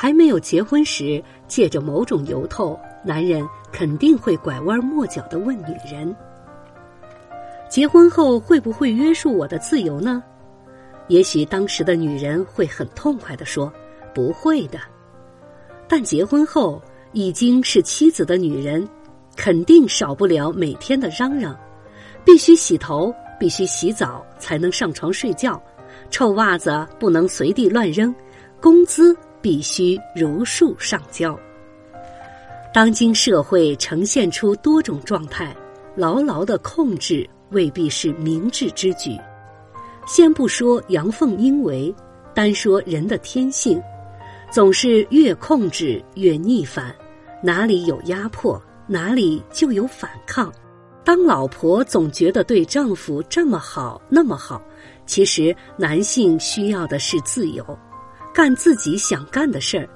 还没有结婚时，借着某种由头，男人肯定会拐弯抹角的问女人：“结婚后会不会约束我的自由呢？”也许当时的女人会很痛快的说：“不会的。”但结婚后已经是妻子的女人，肯定少不了每天的嚷嚷：必须洗头，必须洗澡才能上床睡觉，臭袜子不能随地乱扔，工资必须如数上交。当今社会呈现出多种状态，牢牢的控制未必是明智之举。先不说阳奉阴违，单说人的天性，总是越控制越逆反。哪里有压迫，哪里就有反抗。当老婆总觉得对丈夫这么好那么好，其实男性需要的是自由，干自己想干的事儿。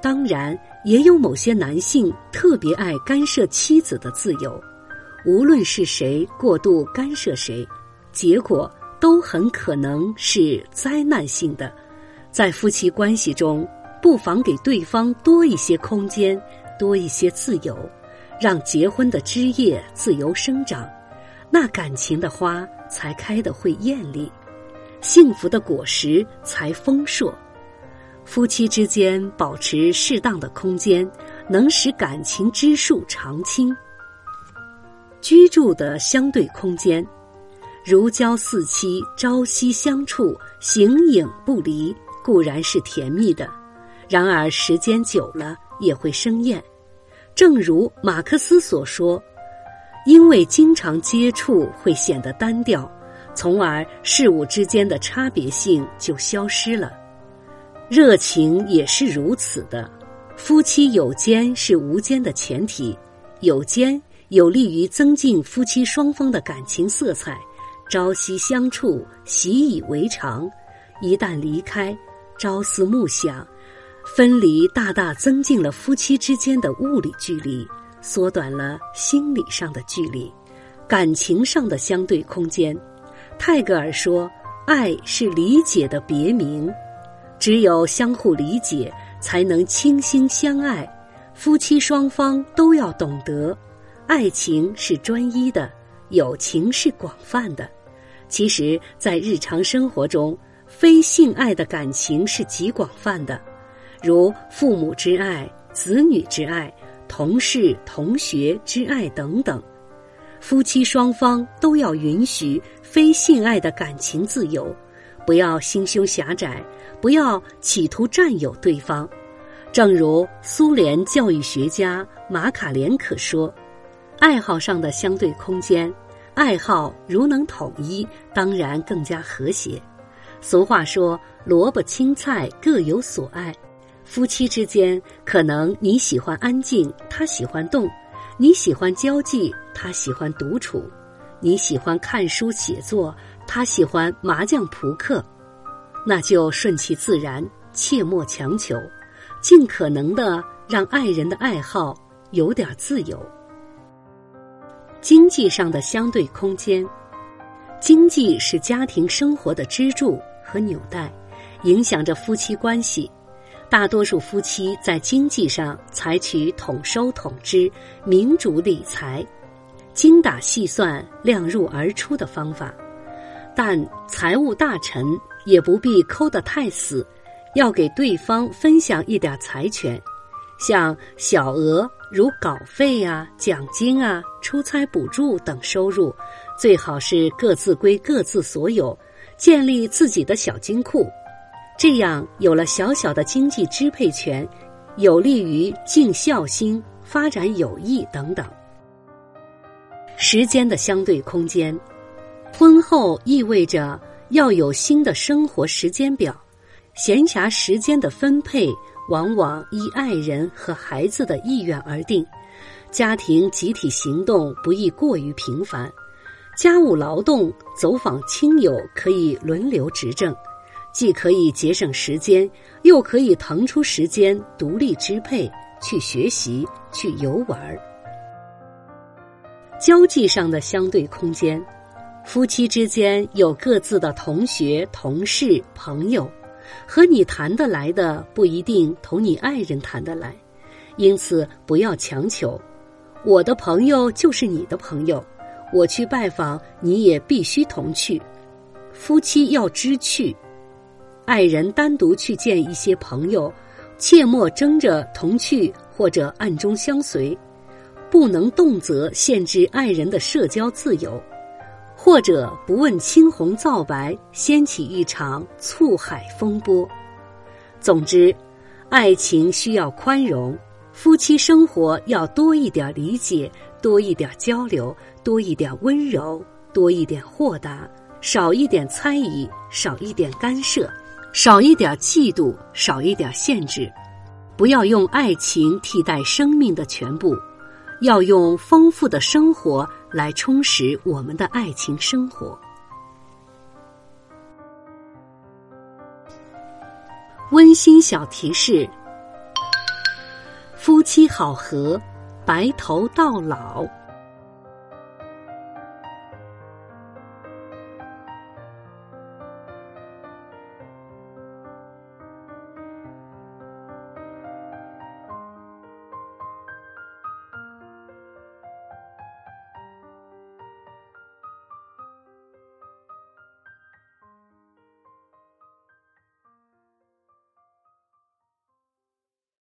当然，也有某些男性特别爱干涉妻子的自由。无论是谁过度干涉谁，结果。都很可能是灾难性的，在夫妻关系中，不妨给对方多一些空间，多一些自由，让结婚的枝叶自由生长，那感情的花才开得会艳丽，幸福的果实才丰硕。夫妻之间保持适当的空间，能使感情之树常青。居住的相对空间。如胶似漆，朝夕相处，形影不离，固然是甜蜜的；然而时间久了也会生厌。正如马克思所说：“因为经常接触会显得单调，从而事物之间的差别性就消失了。热情也是如此的。夫妻有间是无间的前提，有间有利于增进夫妻双方的感情色彩。”朝夕相处，习以为常；一旦离开，朝思暮想，分离大大增进了夫妻之间的物理距离，缩短了心理上的距离，感情上的相对空间。泰戈尔说：“爱是理解的别名，只有相互理解，才能倾心相爱。夫妻双方都要懂得，爱情是专一的，友情是广泛的。”其实，在日常生活中，非性爱的感情是极广泛的，如父母之爱、子女之爱、同事、同学之爱等等。夫妻双方都要允许非性爱的感情自由，不要心胸狭窄，不要企图占有对方。正如苏联教育学家马卡连可说：“爱好上的相对空间。”爱好如能统一，当然更加和谐。俗话说：“萝卜青菜各有所爱。”夫妻之间，可能你喜欢安静，他喜欢动；你喜欢交际，他喜欢独处；你喜欢看书写作，他喜欢麻将扑克。那就顺其自然，切莫强求，尽可能的让爱人的爱好有点自由。经济上的相对空间，经济是家庭生活的支柱和纽带，影响着夫妻关系。大多数夫妻在经济上采取统收统支、民主理财、精打细算、量入而出的方法，但财务大臣也不必抠得太死，要给对方分享一点财权，像小额。如稿费呀、奖金啊、出差补助等收入，最好是各自归各自所有，建立自己的小金库。这样有了小小的经济支配权，有利于尽孝心、发展友谊等等。时间的相对空间，婚后意味着要有新的生活时间表，闲暇时间的分配。往往依爱人和孩子的意愿而定，家庭集体行动不宜过于频繁，家务劳动、走访亲友可以轮流执政，既可以节省时间，又可以腾出时间独立支配去学习、去游玩儿。交际上的相对空间，夫妻之间有各自的同学、同事、朋友。和你谈得来的不一定同你爱人谈得来，因此不要强求。我的朋友就是你的朋友，我去拜访你也必须同去。夫妻要知趣，爱人单独去见一些朋友，切莫争着同去或者暗中相随，不能动辄限制爱人的社交自由。或者不问青红皂白，掀起一场醋海风波。总之，爱情需要宽容，夫妻生活要多一点理解，多一点交流，多一点温柔，多一点豁达，少一点猜疑，少一点干涉，少一点嫉妒，少一点限制。不要用爱情替代生命的全部，要用丰富的生活。来充实我们的爱情生活。温馨小提示：夫妻好合，白头到老。